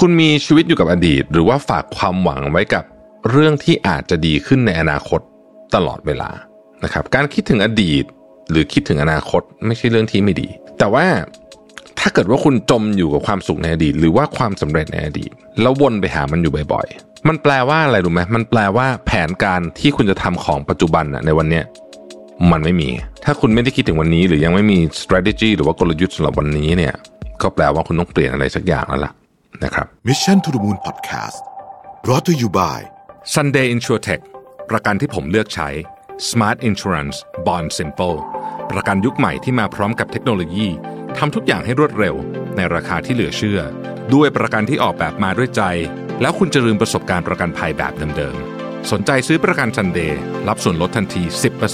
คุณมีชีวิตอยู่กับอดีต หรือว่าฝากความหวังไว้กับเรื่องที่อาจจะดีขึ้นในอนาคตตลอดเวลานะครับ การคิดถึงอดีต หรือคิดถึงอนาคตไม่ใช่เรื่องที่ไม่ดี แต่ว่าถ้าเกิดว่าคุณจมอยู่กับความสุขในอดีต หรือว่าความสำเร็จในอดีต แล้ววนไปหามันอยู่บ่อยๆ มันแปลว่าอะไรรู้ไหมมันแปลว่าแผนการที่คุณจะทำของปัจจุบันในวันเนี้ยมันไม่มี ถ้าคุณไม่ได้คิดถึงวันนี้ หรือยังไม่มี strategy หรือว่ากลยุทธ์สำหรับวันนี้เนี่ย ก็แปลว่าคุณต้องเปลี่ยนอะไรสักอย่างแล้วล่ะ นะครับ Mission to the Moon Podcast brought to you by Sunday InsurTech ประกันที่ผมเลือกใช้ Smart Insurance Bond Simple ประกันยุคใหม่ที่มาพร้อมกับเทคโนโลยีทำทุกอย่างให้รวดเร็ว ในราคาที่เหลือเชื่อ ด้วยประกันที่ออกแบบมาด้วยใจ แล้วคุณจะลืมประสบการณ์ประกันภัยแบบเดิมๆ สนใจซื้อประกัน Sunday รับส่วนลดทันที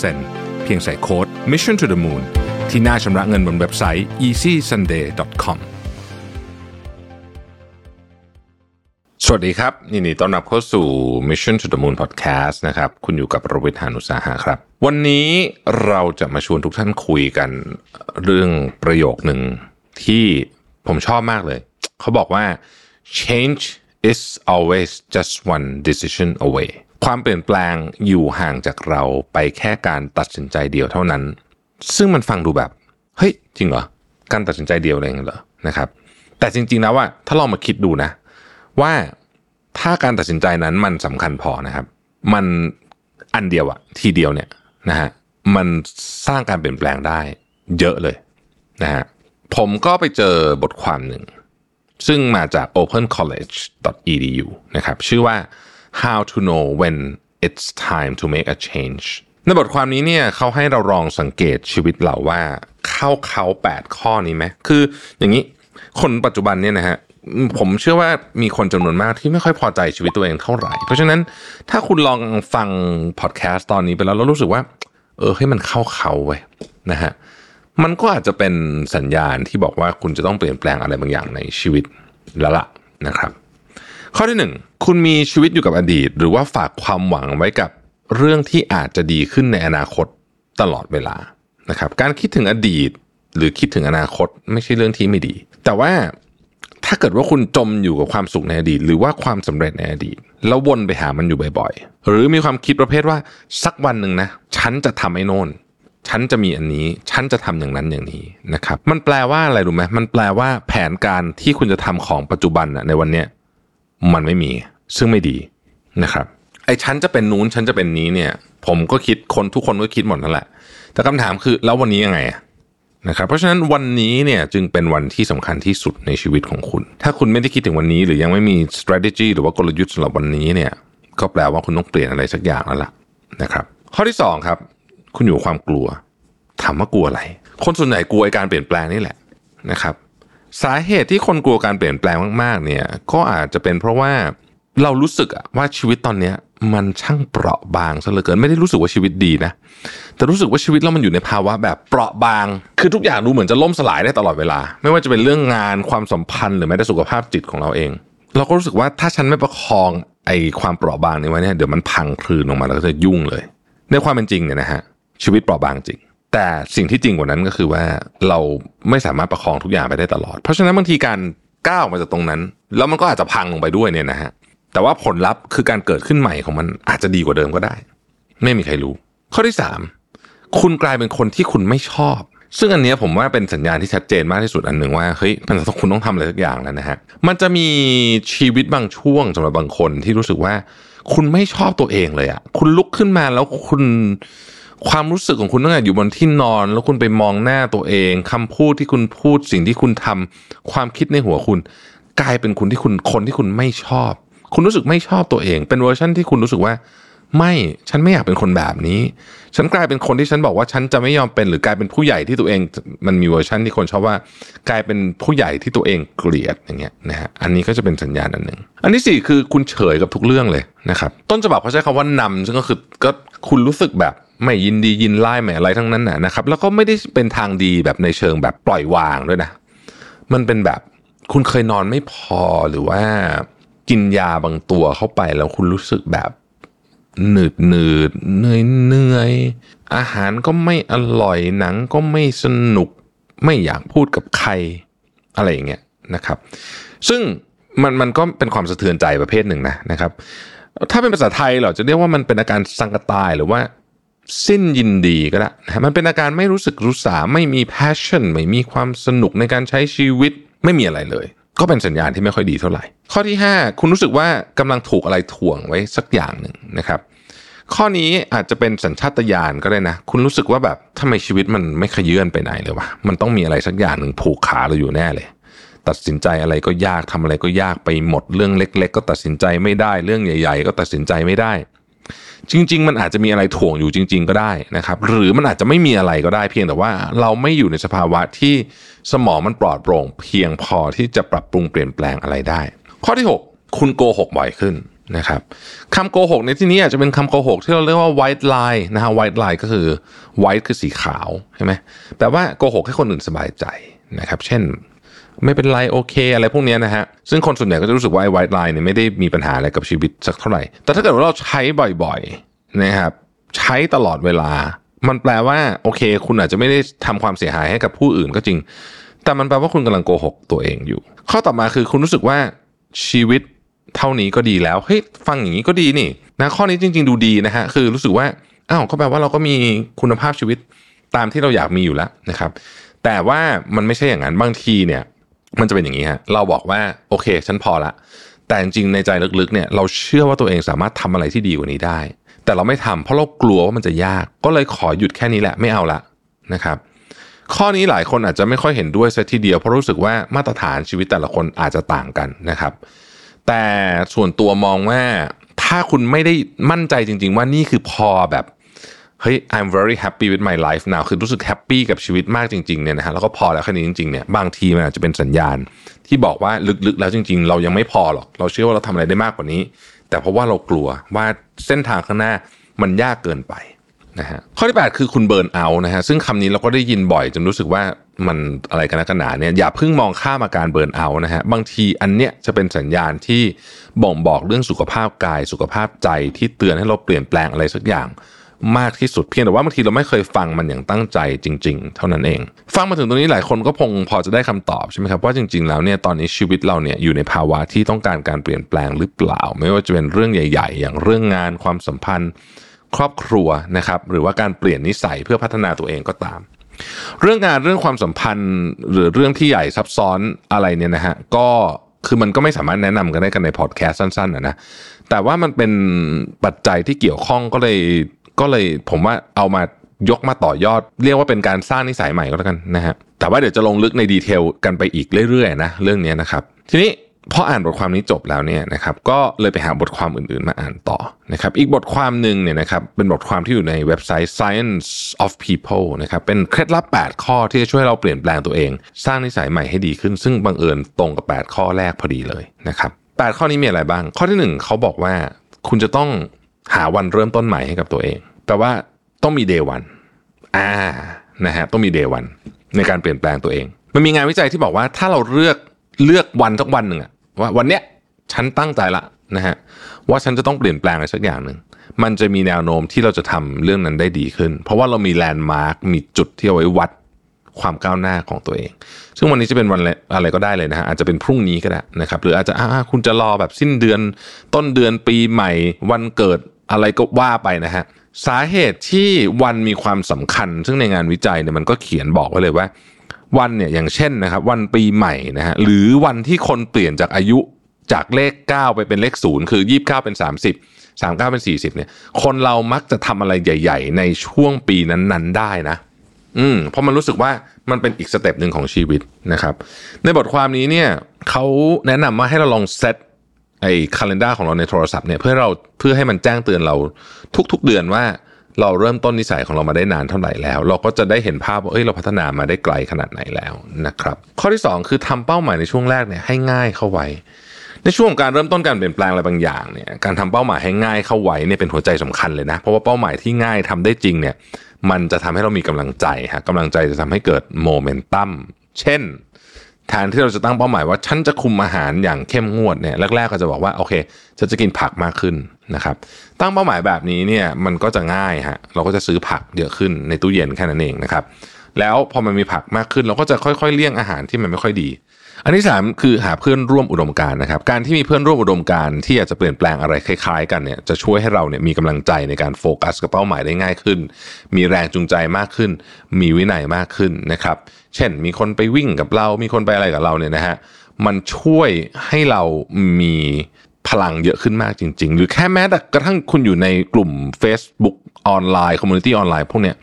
10%เพียงใส่โค้ด Mission to the Moon ที่หน้าชำระเงินบนเว็บไซต์ easysunday.com วัสดีครับยินดีต้อนรับเข้าสู่ Mission to the Moon Podcast นะครับ คุณอยู่กับประวิทยานุสาหะครับ วันนี้เราจะมาชวนทุกท่านคุยกันเรื่องประโยคหนึ่งที่ผมชอบมากเลย เขาบอกว่า change is always just one decision away ความเปลี่ยนแปลงอยู่ห่างจากเราไปแค่การตัดสินใจเดียวเท่านั้น ซึ่งมันฟังดูแบบ เฮ้ย จริงเหรอ การตัดสินใจเดียวเองเหรอนะครับ แต่จริงๆแล้วว่าถ้าลองมาคิดดูนะ ว่า ถ้าการตัดสินใจนั้นมันสำคัญพอนะครับ มันอันเดียวอะทีเดียวเนี่ยนะฮะมันสร้างการเปลี่ยนแปลงได้เยอะเลยนะฮะผมก็ไปเจอบทความหนึ่ง ซึ่งมาจาก opencollege.edu นะครับ ชื่อว่า how to know when it's time to make a change ในบทความนี้เนี่ยเขาให้เราลองสังเกตชีวิตเราว่าเข้าเขา 8 ข้อนี้ไหมคืออย่างนี้คนปัจจุบันเนี่ยนะฮะ ผมเชื่อว่ามีคนจำนวนมากที่ไม่ค่อยพอใจชีวิตตัวเองเท่าไหร่ เพราะฉะนั้นถ้าคุณลองฟังพอดแคสต์ตอนนี้ไปแล้วแล้วรู้สึกว่า เออให้มันเข้าเขาไว้นะฮะมันก็อาจจะเป็นสัญญาณที่บอกว่าคุณจะต้องเปลี่ยนแปลงอะไรบางอย่างในชีวิตแล้วล่ะนะครับ ข้อที่หนึ่งคุณมีชีวิตอยู่กับอดีต หรือว่าฝากความหวังไว้กับเรื่องที่อาจจะดีขึ้นในอนาคตตลอดเวลานะครับ การคิดถึงอดีตหรือคิดถึงอนาคตไม่ใช่เรื่องที่ไม่ดี แต่ว่า ถ้าเกิดว่าคุณจมอยู่กับความสุขในอดีต หรือว่าความสำเร็จในอดีต แล้ววนไปหามันอยู่บ่อยๆ หรือมีความคิดประเภทว่าสักวันหนึ่งนะ ฉันจะทำไอ้โน่นฉันจะมีอันนี้ ฉันจะทำอย่างนั้นอย่างนี้นะครับ มันแปลว่าอะไรรู้ไหมมันแปลว่าแผนการที่คุณจะทำของปัจจุบันในวันเนี้ยมันไม่มี ซึ่งไม่ดีนะครับ ไอ้ฉันจะเป็นนู้นฉันจะเป็นนี้เนี่ย ผมก็คิดคนทุกคนก็คิดหมดนั่นแหละ แต่คำถามคือแล้ววันนี้ยังไงอะ นะครับเพราะฉะนั้นวันนี้เนี่ยจึงเป็นวันที่สำคัญที่สุดในชีวิตของคุณ ถ้าคุณไม่ได้คิดถึงวันนี้ หรือยังไม่มี strategy หรือว่ากลยุทธ์สำหรับวันนี้เนี่ยก็แปลว่าคุณต้องเปลี่ยนอะไรสักอย่างแล้วล่ะนะครับข้อที่สองครับคุณอยู่ความกลัวถามว่ากลัวอะไร คนส่วนใหญ่กลัวการเปลี่ยนแปลงนี่แหละนะครับสาเหตุที่คนกลัวการเปลี่ยนแปลงมากๆเนี่ยก็อาจจะเป็นเพราะว่าเรารู้สึกว่าชีวิตตอนเนี้ย มันช่างเปราะบางซะเหลือเกินไม่ได้รู้สึกว่าชีวิตดีนะ แต่รู้สึกว่าชีวิตเรามันอยู่ในภาวะแบบเปราะบาง คือทุกอย่างดูเหมือนจะล่มสลายได้ตลอดเวลา ไม่ว่าจะเป็นเรื่องงานความสัมพันธ์หรือแม้แต่สุขภาพจิตของเราเอง เราก็รู้สึกว่าถ้าฉันไม่ประคองไอ้ความเปราะบางนี้ไว้เนี่ยเดี๋ยวมันพังคลืนลงมาแล้วก็จะยุ่งเลย ในความเป็นจริงเนี่ยนะฮะชีวิตเปราะบางจริง แต่สิ่งที่จริงกว่านั้นก็คือว่าเราไม่สามารถประคองทุกอย่างไปได้ตลอด เพราะฉะนั้นบางทีการก้าวมาจากตรงนั้น แล้วมันก็อาจจะพังลงไปด้วยเนี่ยนะฮะ แต่ว่าผลลัพธ์คือการเกิดขึ้นใหม่ของมันอาจจะดีกว่าเดิมก็ได้ ไม่มีใครรู้ ข้อที่สามคุณกลายเป็นคนที่คุณไม่ชอบ ซึ่งอันนี้ผมว่าเป็นสัญญาณที่ชัดเจนมากที่สุดอันหนึ่งว่าเฮ้ยมันคุณต้องทำอะไรสักอย่างแล้วนะฮะมันจะมีชีวิตบางช่วงสำหรับบางคนที่รู้สึกว่า คุณไม่ชอบตัวเองเลยอะคุณลุกขึ้นมาแล้วคุณความรู้สึกของคุณตั้งแต่อยู่บนที่นอน แล้วคุณไปมองหน้าตัวเองคำพูดที่คุณพูดสิ่งที่คุณทำความคิดในหัวคุณ กลายเป็นคุณที่คุณคนที่คุณไม่ชอบ คุณรู้สึกไม่ชอบตัวเอง เป็นเวอร์ชันที่คุณรู้สึกว่าไม่ฉันไม่อยากเป็นคนแบบนี้ ฉันกลายเป็นคนที่ฉันบอกว่าฉันจะไม่ยอมเป็นหรือกลายเป็นผู้ใหญ่ที่ตัวเอง มันมีเวอร์ชันที่คนชอบว่ากลายเป็นผู้ใหญ่ที่ตัวเองเกลียดอย่างเงี้ยนะฮะอันนี้ก็จะเป็นสัญญาณอันหนึ่งอันที่สี่คือคุณเฉยกับทุกเรื่องเลยนะครับต้นฉบับเขาใช้คำว่านำซึ่งก็คือก็คุณรู้สึกแบบไม่ยินดียินไล่ไม่อะไรทั้งนั้นนะครับแล้วก็ไม่ได้เป็นทางดีแบบในเชิงแบบปล่อยวางด้วยนะ มันเป็นแบบคุณเคยนอนไม่พอหรือว่า กินยาบางตัวเข้าไปแล้วคุณรู้สึกแบบหนืดหนืดเหนื่อยเหนื่อยอาหารก็ไม่อร่อยหนังก็ไม่สนุกไม่อยากพูดกับใครอะไรอย่างเงี้ยนะครับ ซึ่งมันมันก็เป็นความสะเทือนใจประเภทหนึ่งนะนะครับ ถ้าเป็นภาษาไทยเหราจะเรียกว่ามันเป็นอาการสังกตายหรือว่าสิ้นยินดีก็ได้นะมันเป็นอาการไม่รู้สึกรู้สาไม่มี passion ไม่มีความสนุกในการใช้ชีวิตไม่มีอะไรเลย ก็เป็นสัญญาณที่ไม่ค่อยดีเท่าไหร่ ข้อที่ 5 คุณรู้สึกว่ากำลังถูกอะไรถ่วงไว้สักอย่างหนึ่งนะครับ ข้อนี้อาจจะเป็นสัญชาตญาณก็ได้นะ คุณรู้สึกว่าแบบทำไมชีวิตมันไม่ขยื่นไปไหนเลยวะมันต้องมีอะไรสักอย่างหนึ่งผูกขาเราอยู่แน่เลย ตัดสินใจอะไรก็ยากทำอะไรก็ยากไปหมดเรื่องเล็ก ๆ ก็ตัดสินใจไม่ได้เรื่องใหญ่ ๆ ก็ตัดสินใจไม่ได้ จริง ๆ มันอาจจะมีอะไรถ่วงอยู่จริง ๆ ก็ได้นะครับ หรือมันอาจจะไม่มีอะไรก็ได้เพียงแต่ว่าเราไม่อยู่ในสภาวะที่สมองมันปลอดโปร่ง เพียงพอที่จะปรับปรุงเปลี่ยนแปลงอะไรได้ ข้อที่ 6 คุณโกหกบ่อยขึ้นนะครับคำโกหกในที่นี้อาจจะเป็นคำโกหกที่เราเรียกว่า white lie นะฮะ white lie ก็คือ white คือสีขาวใช่ไหมแปลว่าโกหกให้คนอื่นสบายใจนะครับ เช่น ไม่เป็นไรโอเค อะไรพวกนี้นะฮะ ซึ่งคนส่วนใหญ่ก็จะรู้สึกว่าไอ้ white line เนี่ยไม่ได้มีปัญหาอะไรกับชีวิตสักเท่าไหร่ แต่ถ้าเกิดว่าเราใช้บ่อยๆนะครับใช้ตลอดเวลา มันแปลว่าโอเค คุณอาจจะไม่ได้ทำความเสียหายให้กับผู้อื่นก็จริง แต่มันแปลว่าคุณกำลังโกหกตัวเองอยู่ ข้อต่อมาคือคุณรู้สึกว่าชีวิตเท่านี้ก็ดีแล้วเฮ้ยฟังอย่างนี้ก็ดีนี่นะข้อนี้จริง ๆ ดูดีนะฮะคือรู้สึกว่าอ้าวก็แปลว่าเราก็มีคุณภาพชีวิตตามที่เราอยากมีอยู่แล้วนะครับ แต่ว่ามันไม่ใช่อย่างนั้นบางทีเนี่ย มันจะเป็นอย่างนี้ฮะเราบอกว่าโอเค ฉันพอละ แต่จริงในใจลึกๆเนี่ยเราเชื่อว่าตัวเองสามารถทำอะไรที่ดีกว่านี้ได้ แต่เราไม่ทำเพราะเรากลัวว่ามันจะยาก ก็เลยขอหยุดแค่นี้แหละไม่เอาละนะครับ ข้อนี้หลายคนอาจจะไม่ค่อยเห็นด้วยซะทีเดียวเพราะรู้สึกว่ามาตรฐานชีวิตแต่ละคนอาจจะต่างกันนะครับ แต่ส่วนตัวมองว่าถ้าคุณไม่ได้มั่นใจจริง ๆ ว่านี่คือพอแบบ เฮ้ย I'm very happy with my life now คือรู้สึกแฮปปี้กับชีวิตมากจริงๆเนี่ยนะฮะแล้วก็พอแล้วแค่นี้จริงๆเนี่ยบางทีมันอาจจะเป็นสัญญาณ ที่บอกว่าลึกๆ แล้วจริง ๆ เรายังไม่พอหรอก เราเชื่อว่าเราทำอะไรได้มากกว่านี้ แต่เพราะว่าเรากลัวว่าเส้นทางข้างหน้ามันยากเกินไปนะฮะข้อที่ 8 คือคุณเบิร์นเอานะฮะซึ่งคำนี้เราก็ได้ยินบ่อยจนรู้สึกว่ามันอะไรกันนักกันหนาเนี่ยอย่าเพิ่งมองข้ามอาการเบิร์นเอานะฮะบางทีอันเนี้ยจะเป็นสัญญาณที่บ่งบอกเรื่องสุขภาพกาย สุขภาพใจที่เตือนให้เราเปลี่ยนแปลงอะไรสักอย่าง มากที่สุดเพียงแต่ว่าบางทีเราไม่เคยฟังมันอย่างตั้งใจจริง ๆ เท่านั้นเอง ฟังมาถึงตรงนี้หลายคนก็พงพอจะได้คำตอบใช่ไหมครับว่าจริง ๆ แล้วเนี่ยตอนนี้ชีวิตเราเนี่ยอยู่ในภาวะที่ต้องการการเปลี่ยนแปลงหรือเปล่า ไม่ว่าจะเป็นเรื่องใหญ่ ๆ อย่างเรื่องงานความสัมพันธ์ ครอบครัวนะครับหรือว่าการเปลี่ยนนิสัยเพื่อพัฒนาตัวเองก็ตาม เรื่องงานเรื่องความสัมพันธ์ หรือเรื่องที่ใหญ่ซับซ้อนอะไรเนี่ยนะฮะก็คือมันก็ไม่สามารถแนะนำกันได้กันในพอดแคสต์สั้นๆนะนะแต่ว่ามันเป็นปัจจัยที่เกี่ยวข้องก็เลย ก็เลยผมว่าเอามายกมาต่อยอด เรียกว่าเป็นการสร้างนิสัยใหม่ก็แล้วกันนะฮะแต่ว่าเดี๋ยวจะลงลึกในดีเทลกันไปอีกเรื่อยๆนะเรื่องนี้นะครับทีนี้พออ่านบทความนี้จบแล้วเนี่ยนะครับก็เลยไปหาบทความอื่นๆมาอ่านต่อนะครับอีกบทความหนึ่งเนี่ยนะครับเป็นบทความที่อยู่ในเว็บไซต์ Science of People นะครับเป็นเคล็ดลับ 8 ข้อที่จะช่วยเราเปลี่ยนแปลงตัวเอง สร้างนิสัยใหม่ให้ดีขึ้น ซึ่งบังเอิญตรงกับ 8 ข้อแรกพอดีเลยนะครับ8ข้อนี้มีอะไรบ้าง ข้อที่ 1เขาบอกว่าคุณจะต้อง หาวันเริ่มต้นใหม่ให้กับตัวเอง แปลว่าต้องมี day one อ่านะฮะต้องมี day one ในการเปลี่ยนแปลงตัวเอง มันมีงานวิจัยที่บอกว่าถ้าเราเลือกเลือกวันสักวันหนึ่งอะว่าวันเนี้ยฉันตั้งใจละนะฮะว่าฉันจะต้องเปลี่ยนแปลงอะไรสักอย่างหนึ่งมันจะมีแนวโน้มที่เราจะทำเรื่องนั้นได้ดีขึ้น เพราะว่าเรามีแลนด์มาร์กมีจุดที่เอาไว้วัดความก้าวหน้าของตัวเอง ซึ่งวันนี้จะเป็นวันอะไรก็ได้เลยนะฮะอาจจะเป็นพรุ่งนี้ก็ได้นะครับ หรืออาจจะอ่าคุณจะรอแบบสิ้นเดือน ต้นเดือนปีใหม่ วันเกิด อะไรก็ว่าไปนะฮะสาเหตุที่วันมีความสำคัญ ซึ่งในงานวิจัยเนี่ยมันก็เขียนบอกไว้เลยว่า วันเนี่ยอย่างเช่นนะครับ วันปีใหม่นะฮะหรือวันที่คนเปลี่ยนจากอายุจากเลข 9 ไปเป็นเลข 0 คือ 29 เป็น 30 39 เป็น 40เนี่ยคนเรามักจะทำอะไรใหญ่ ๆ ในช่วงปีนั้นๆ ได้นะ อืมเพราะมันรู้สึกว่ามันเป็นอีก step หนึ่งของชีวิตนะครับ ในบทความนี้เนี่ยเขาแนะนำว่าให้เราลองเซต ไอ้ calendar ของเราในโทรศัพท์เนี่ยเพื่อเราเพื่อให้มันแจ้งเตือนเราทุก ๆ เดือนว่าเราเริ่มต้นนิสัยของเรามาได้นานเท่าไหร่แล้ว เราก็จะได้เห็นภาพว่าเอ้ยเราพัฒนามาได้ไกลขนาดไหนแล้วนะครับ ข้อที่ 2 คือทำเป้าหมายในช่วงแรกเนี่ยให้ง่ายเข้าไว้ ในช่วงการเริ่มต้นการเปลี่ยนแปลงอะไรบางอย่างเนี่ยการทำเป้าหมายให้ง่ายเข้าไว้เนี่ยเป็นหัวใจสำคัญเลยนะ เพราะว่าเป้าหมายที่ง่ายทำได้จริงเนี่ยมันจะทำให้เรามีกำลังใจฮะกำลังใจจะทำให้เกิดโมเมนตัมเช่น แทนที่เราจะตั้งเป้าหมายว่าฉันจะคุมอาหารอย่างเข้มงวดเนี่ยแรกๆก็จะบอกว่าโอเคฉันจะกินผักมากขึ้นนะครับ ตั้งเป้าหมายแบบนี้เนี่ยมันก็จะง่ายฮะเราก็จะซื้อผักเยอะขึ้นในตู้เย็นแค่นั้นเองนะครับ แล้วพอมันมีผักมากขึ้นเราก็จะค่อยๆเลี่ยงอาหารที่มันไม่ค่อยดี อันที่3คือหาเพื่อนร่วมอุดมการณ์นะครับ การที่มีเพื่อนร่วมอุดมการณ์ที่อยากจะเปลี่ยนแปลงอะไรคล้ายๆ กันเนี่ยจะช่วยให้เราเนี่ยมีกำลังใจในการโฟกัสกับเป้าหมายได้ง่ายขึ้น มีแรงจูงใจมากขึ้น มีวินัยมากขึ้นนะครับ เช่น มีคนไปวิ่งกับเรา มีคนไปอะไรกับเราเนี่ยนะฮะมันช่วยให้เรามีพลังเยอะขึ้นมากจริง ๆ หรือแค่แม้แต่กระทั่งคุณอยู่ในกลุ่ม Facebook ออนไลน์ community ออนไลน์พวกเนี้ย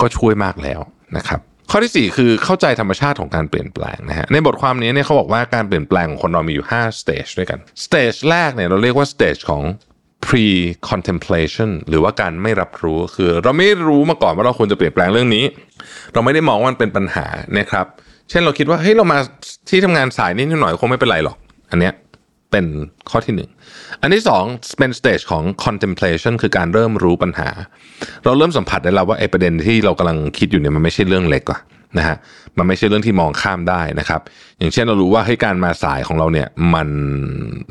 ก็ช่วยมากแล้วนะครับ ข้อที่ 4 คือเข้าใจธรรมชาติของการเปลี่ยนแปลงนะฮะในบทความนี้เนี่ยเขาบอกว่าการเปลี่ยนแปลงของคนเรามีอยู่5 stage ด้วยกัน stage แรกเนี่ยเราเรียกว่า stage ของ pre contemplation หรือว่าการไม่รับรู้คือ เราไม่รู้มาก่อนว่าเราควรจะเปลี่ยนแปลงเรื่องนี้ เราไม่ได้มองว่ามันเป็นปัญหานะครับ เช่นเราคิดว่าเฮ้ยเรามาที่ทำงานสายนิดหน่อยคงไม่เป็นไรหรอก อันเนี้ย เป็นข้อที่หนึ่งอันที่สองเป็น stage ของ contemplation คือการเริ่มรู้ปัญหา เราเริ่มสัมผัสได้แล้วว่าไอ้ประเด็นที่เรากำลังคิดอยู่เนี่ยมันไม่ใช่เรื่องเล็กอะนะฮะมันไม่ใช่เรื่องที่มองข้ามได้นะครับ อย่างเช่นเรารู้ว่าให้การมาสายของเราเนี่ยมัน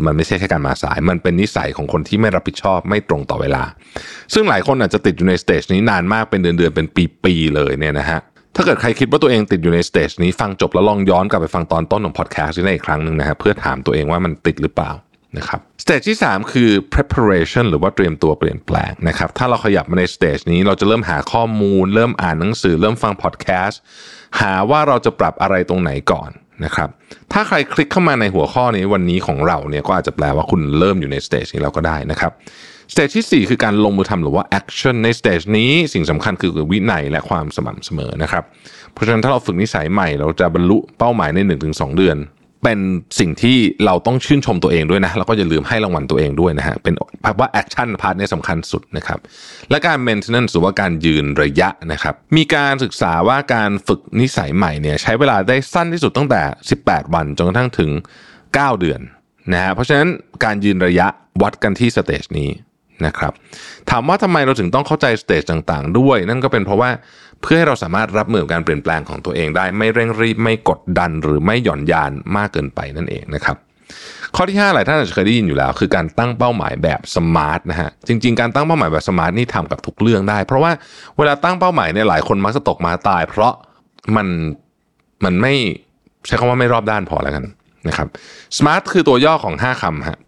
มันไม่ใช่แค่การมาสาย มันเป็นนิสัยของคนที่ไม่รับผิดชอบไม่ตรงต่อเวลา ซึ่งหลายคนอาจจะติดอยู่ใน stage นี้นานมากเป็นเดือนๆเป็นปีๆเลยเนี่ยนะฮะ ถ้าเกิดใครคิดว่าตัวเองติดอยู่ใน stage นี้ฟังจบแล้วลองย้อนกลับไปฟังตอนต้นของพอดแคสต์นี้อีกครั้งหนึ่งนะฮะเพื่อถามตัวเองว่ามันติดหรือเปล่านะครับ stage ที่ 3 คือ preparation หรือว่าเตรียมตัวเปลี่ยนแปลงนะครับถ้าเราขยับมาใน stage นี้เราจะเริ่มหาข้อมูล เริ่มอ่านหนังสือ เริ่มฟังพอดแคสต์หาว่าเราจะปรับอะไรตรงไหนก่อนนะครับถ้าใครคลิกเข้ามาในหัวข้อนี้วันนี้ของเราเนี่ยก็อาจจะแปลว่าคุณเริ่มอยู่ใน stage นี้แล้วก็ได้นะครับ stage ที่ 4 คือการลงมือทำหรือว่า action ใน stage นี้สิ่งสำคัญคือวินัยและความสม่ำเสมอนะครับ เพราะฉะนั้นถ้าเราฝึกนิสัยใหม่ เราจะบรรลุเป้าหมายใน 1-2 เดือน เป็นสิ่งที่เราต้องชื่นชมตัวเองด้วยนะแล้วก็อย่าลืมให้รางวัลตัวเองด้วยนะฮะเป็นว่า action part นี้สำคัญสุดนะครับและการ maintenance หรือว่าการยืนระยะนะครับมีการศึกษาว่าการฝึกนิสัยใหม่เนี่ยใช้เวลาได้สั้นที่สุดตั้งแต่ 18 วันจนกระทั่งถึง 9 เดือนนะฮะเพราะฉะนั้นการยืนระยะวัดกันที่ stage นี้ นะครับถามว่าทำไมเราถึงต้องเข้าใจ stage ต่างๆ ด้วย นั่นก็เป็นเพราะว่าเพื่อให้เราสามารถรับมือกับการเปลี่ยนแปลงของตัวเองได้ ไม่เร่งรีบไม่กดดันหรือไม่หย่อนยานมากเกินไปนั่นเองนะครับข้อที่ 5 หลายท่านอาจจะเคยได้ยินอยู่แล้ว คือการตั้งเป้าหมายแบบ SMART นะฮะจริง ๆ การตั้งเป้าหมายแบบ SMART นี่ทำกับทุกเรื่องได้ เพราะว่าเวลาตั้งเป้าหมายเนี่ยหลายคนมักจะตกม้าตาย เพราะมันมันไม่ใช้คำว่าไม่รอบด้านพอแล้วกันนะครับ smart คือตัวย่อของ 5คำฮะ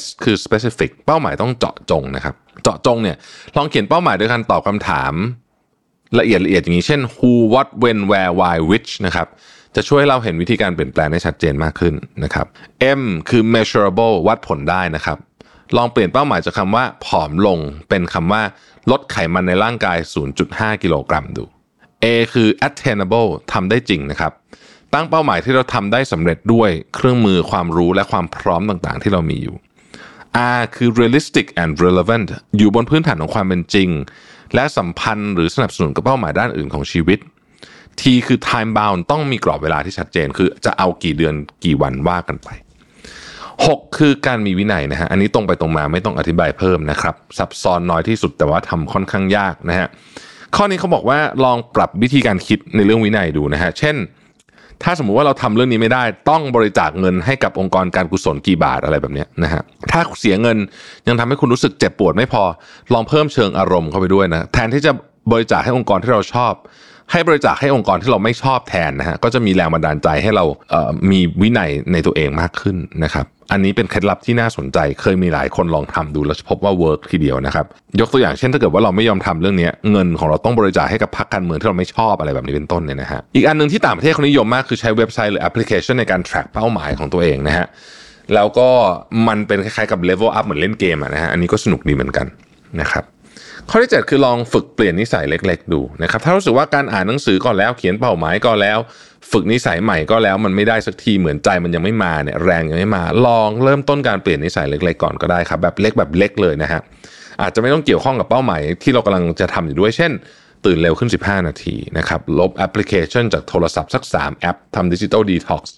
S คือ specific เป้าหมายต้องเจาะจงนะครับ เจาะจงเนี่ยลองเขียนเป้าหมายด้วยการตอบคำถาม ละเอียดละเอียดอย่างนี้เช่น who what when where why which นะครับจะช่วยเราเห็นวิธีการเปลี่ยนแปลงได้ชัดเจนมากขึ้นนะครับ M คือ measurable วัดผลได้นะครับ ลองเปลี่ยนเป้าหมายจากคำว่าผอมลงเป็นคำว่า ลดไขมันในร่างกาย 0.5 กิโลกรัมดู A คือ attainable ทำได้จริงนะครับ ตั้งเป้าหมายที่เราทำได้สำเร็จด้วยเครื่องมือความรู้และความพร้อมต่างๆ ที่เรามีอยู่ R คือ realistic and relevant อยู่บนพื้นฐานของความเป็นจริง และสัมพันธ์หรือสนับสนุนกับเป้าหมายด้านอื่นของชีวิต T คือ time bound ต้องมีกรอบเวลาที่ชัดเจน คือจะเอากี่เดือนกี่วันว่ากันไป 6 คือการมีวินัยนะฮะ อันนี้ตรงไปตรงมาไม่ต้องอธิบายเพิ่มนะครับ ซับซ้อนน้อยที่สุดแต่ว่าทำค่อนข้างยากนะฮะ ข้อนี้เขาบอกว่าลองปรับวิธีการคิดในเรื่องวินัยดูนะฮะ เช่น ถ้าสมมุติว่าเราทำเรื่องนี้ไม่ได้ ต้องบริจาคเงินให้กับองค์กรการกุศลกี่บาทอะไรแบบนี้นะฮะถ้าเสียเงินยังทำให้คุณรู้สึกเจ็บปวดไม่พอลองเพิ่มเชิงอารมณ์เข้าไปด้วยนะแทนที่จะบริจาคให้องค์กรที่เราชอบ ให้บริจาคให้องค์กรที่เราไม่ชอบแทนนะฮะก็จะมีแรงบันดาลใจให้เราเอ่อมีวินัยในตัวเองมากขึ้นนะครับอันนี้เป็นเคล็ดลับที่น่าสนใจ เคยมีหลายคนลองทำดูแล้วพบว่า work ทีเดียวนะครับ ยกตัวอย่างเช่นถ้าเกิดว่าเราไม่ยอมทำเรื่องนี้เงินของเราต้องบริจาคให้กับพรรคการเมืองที่เราไม่ชอบอะไรแบบนี้เป็นต้นเนี่ยนะฮะอีกอันหนึ่งที่ต่างประเทศเขานิยมมากคือใช้เว็บไซต์หรือแอปพลิเคชันในการ track เป้าหมายของตัวเองนะฮะแล้วก็มันเป็นคล้ายๆกับ level up เหมือนเล่นเกมอะนะฮะอันนี้ก็สนุกดีเหมือนกันนะครับ ข้อที่ 7 คือลองฝึกเปลี่ยนนิสัยเล็ก ๆ ดูนะครับถ้ารู้สึกว่าการอ่านหนังสือก็แล้วเขียนเป้าหมายก็แล้ว ฝึกนิสัยใหม่ก็แล้วมันไม่ได้สักทีเหมือนใจมันยังไม่มาเนี่ยแรงยังไม่มา ลองเริ่มต้นการเปลี่ยนนิสัยเล็ก ๆ ก่อนก็ได้ครับแบบเล็กแบบเล็กเลยนะฮะอาจจะไม่ต้องเกี่ยวข้องกับเป้าหมายที่เรากำลังจะทำอยู่ด้วยเช่น ตื่นเร็วขึ้น 15 นาทีนะครับลบแอปพลิเคชันจากโทรศัพท์สัก 3 แอปทำ digital detox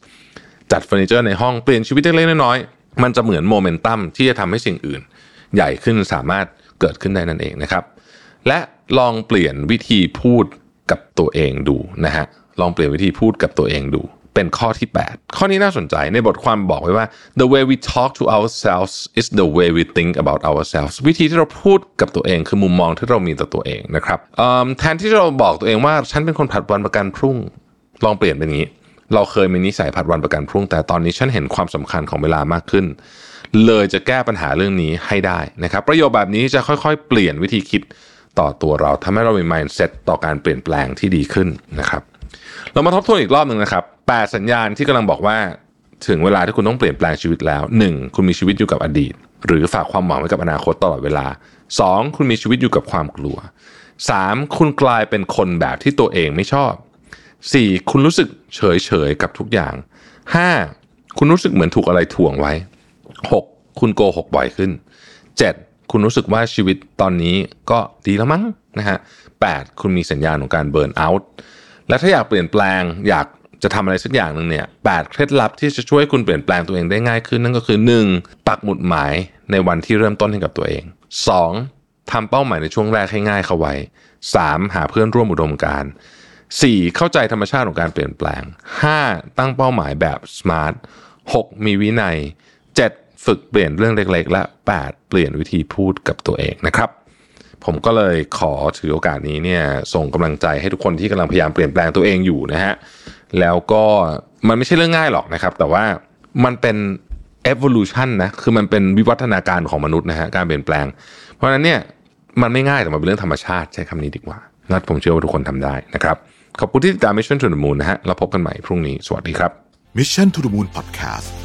จัดเฟอร์นิเจอร์ในห้องเปลี่ยนชีวิตเล็กๆน้อยๆมันจะเหมือนโมเมนตัมที่จะทำให้สิ่งอื่น ใหญ่ขึ้นสามารถ เกิดขึ้นได้นั่นเองนะครับ และลองเปลี่ยนวิธีพูดกับตัวเองดูนะฮะลองเปลี่ยนวิธีพูดกับตัวเองดู เป็นข้อที่ 8 ข้อนี้น่าสนใจในบทความบอกไว้ว่า the way we talk to ourselves is the way we think about ourselves วิธีที่เราพูดกับตัวเองคือมุมมองที่เรามีต่อตัวเองนะครับแทนที่เราบอกตัวเองว่าฉันเป็นคนผัดวันประกันพรุ่ง ลองเปลี่ยนเป็นอย่างนี้ เราเคยมีนิสัยผัดวันประกันพรุ่ง แต่ตอนนี้ฉันเห็นความสำคัญของเวลามากขึ้น เลยจะแก้ปัญหาเรื่องนี้ให้ได้นะครับ ประโยคแบบนี้จะค่อยๆ เปลี่ยนวิธีคิดต่อตัวเราทำให้เรามี mindset ต่อการเปลี่ยนแปลงที่ดีขึ้นนะครับ เรามาทบทวนอีกรอบหนึ่งนะครับแปดสัญญาณที่กำลังบอกว่าถึงเวลาที่คุณต้องเปลี่ยนแปลงชีวิตแล้ว 1. คุณมีชีวิตอยู่กับอดีต หรือฝากความหวังไว้กับอนาคตตลอดเวลา 2. คุณมีชีวิตอยู่กับความกลัว 3. คุณกลายเป็นคนแบบที่ตัวเองไม่ชอบ 4. คุณรู้สึกเฉยเฉยกับทุกอย่าง 5. คุณรู้สึกเหมือนถูกอะไรถ่วงไว้ 6. คุณโกหกบ่อยขึ้น 7. คุณรู้สึกว่าชีวิตตอนนี้ก็ดีแล้วมั้งนะฮะ 8. คุณมีสัญญาณของการเบิร์นเอาท์และถ้าอยากเปลี่ยนแปลงอยากจะทำอะไรสักอย่างหนึ่งเนี่ยแปดเคล็ดลับที่จะช่วยคุณเปลี่ยนแปลงตัวเองได้ง่ายขึ้นนั่นก็คือ 1. ปักหมุดหมายในวันที่เริ่มต้นให้กับตัวเอง 2. ทำเป้าหมายในช่วงแรกให้ง่ายเข้าไว้ 3. หาเพื่อนร่วมอุดมการณ์ 4. เข้าใจธรรมชาติของการเปลี่ยนแปลง 5. ตั้งเป้าหมายแบบ smart 6. มีวินัย 7. ฝึกเปลี่ยนเรื่องเล็กๆ และ 8. เปลี่ยนวิธีพูดกับตัวเองนะครับ ผมก็เลยขอถือโอกาสนี้เนี่ยส่งกำลังใจให้ทุกคนที่กำลังพยายามเปลี่ยนแปลงตัวเองอยู่นะฮะแล้วก็มันไม่ใช่เรื่องง่ายหรอกนะครับ แต่ว่ามันเป็น evolution นะคือมันเป็นวิวัฒนาการของมนุษย์นะฮะการเปลี่ยนแปลง เพราะฉะนั้นเนี่ยมันไม่ง่ายแต่มันเป็นเรื่องธรรมชาติใช้คำนี้ดีกว่านัดผมเชื่อว่าทุกคนทำได้นะครับขอบคุณที่ติดตาม Mission to the Moon นะฮะเราพบกันใหม่พรุ่งนี้สวัสดีครับ Mission to the Moon Podcast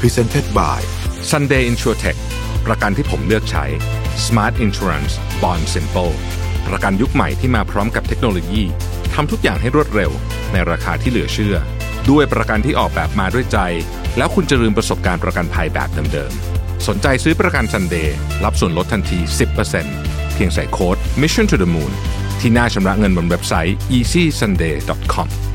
Presented by Sunday InsurTech ประกันที่ผมเลือกใช้ Smart Insurance Bond Simple ประกันยุคใหม่ที่มาพร้อมกับเทคโนโลยีทำทุกอย่างให้รวดเร็ว ในราคาที่เหลือเชื่อ ด้วยประกันที่ออกแบบมาด้วยใจ แล้วคุณจะลืมประสบการณ์ประกันภัยแบบเดิมๆ สนใจซื้อประกัน Sunday รับส่วนลดทันที 10%เพียงใส่โค้ด Mission to the Moon ที่หน้าชำระเงินบนเว็บไซต์ easysunday.com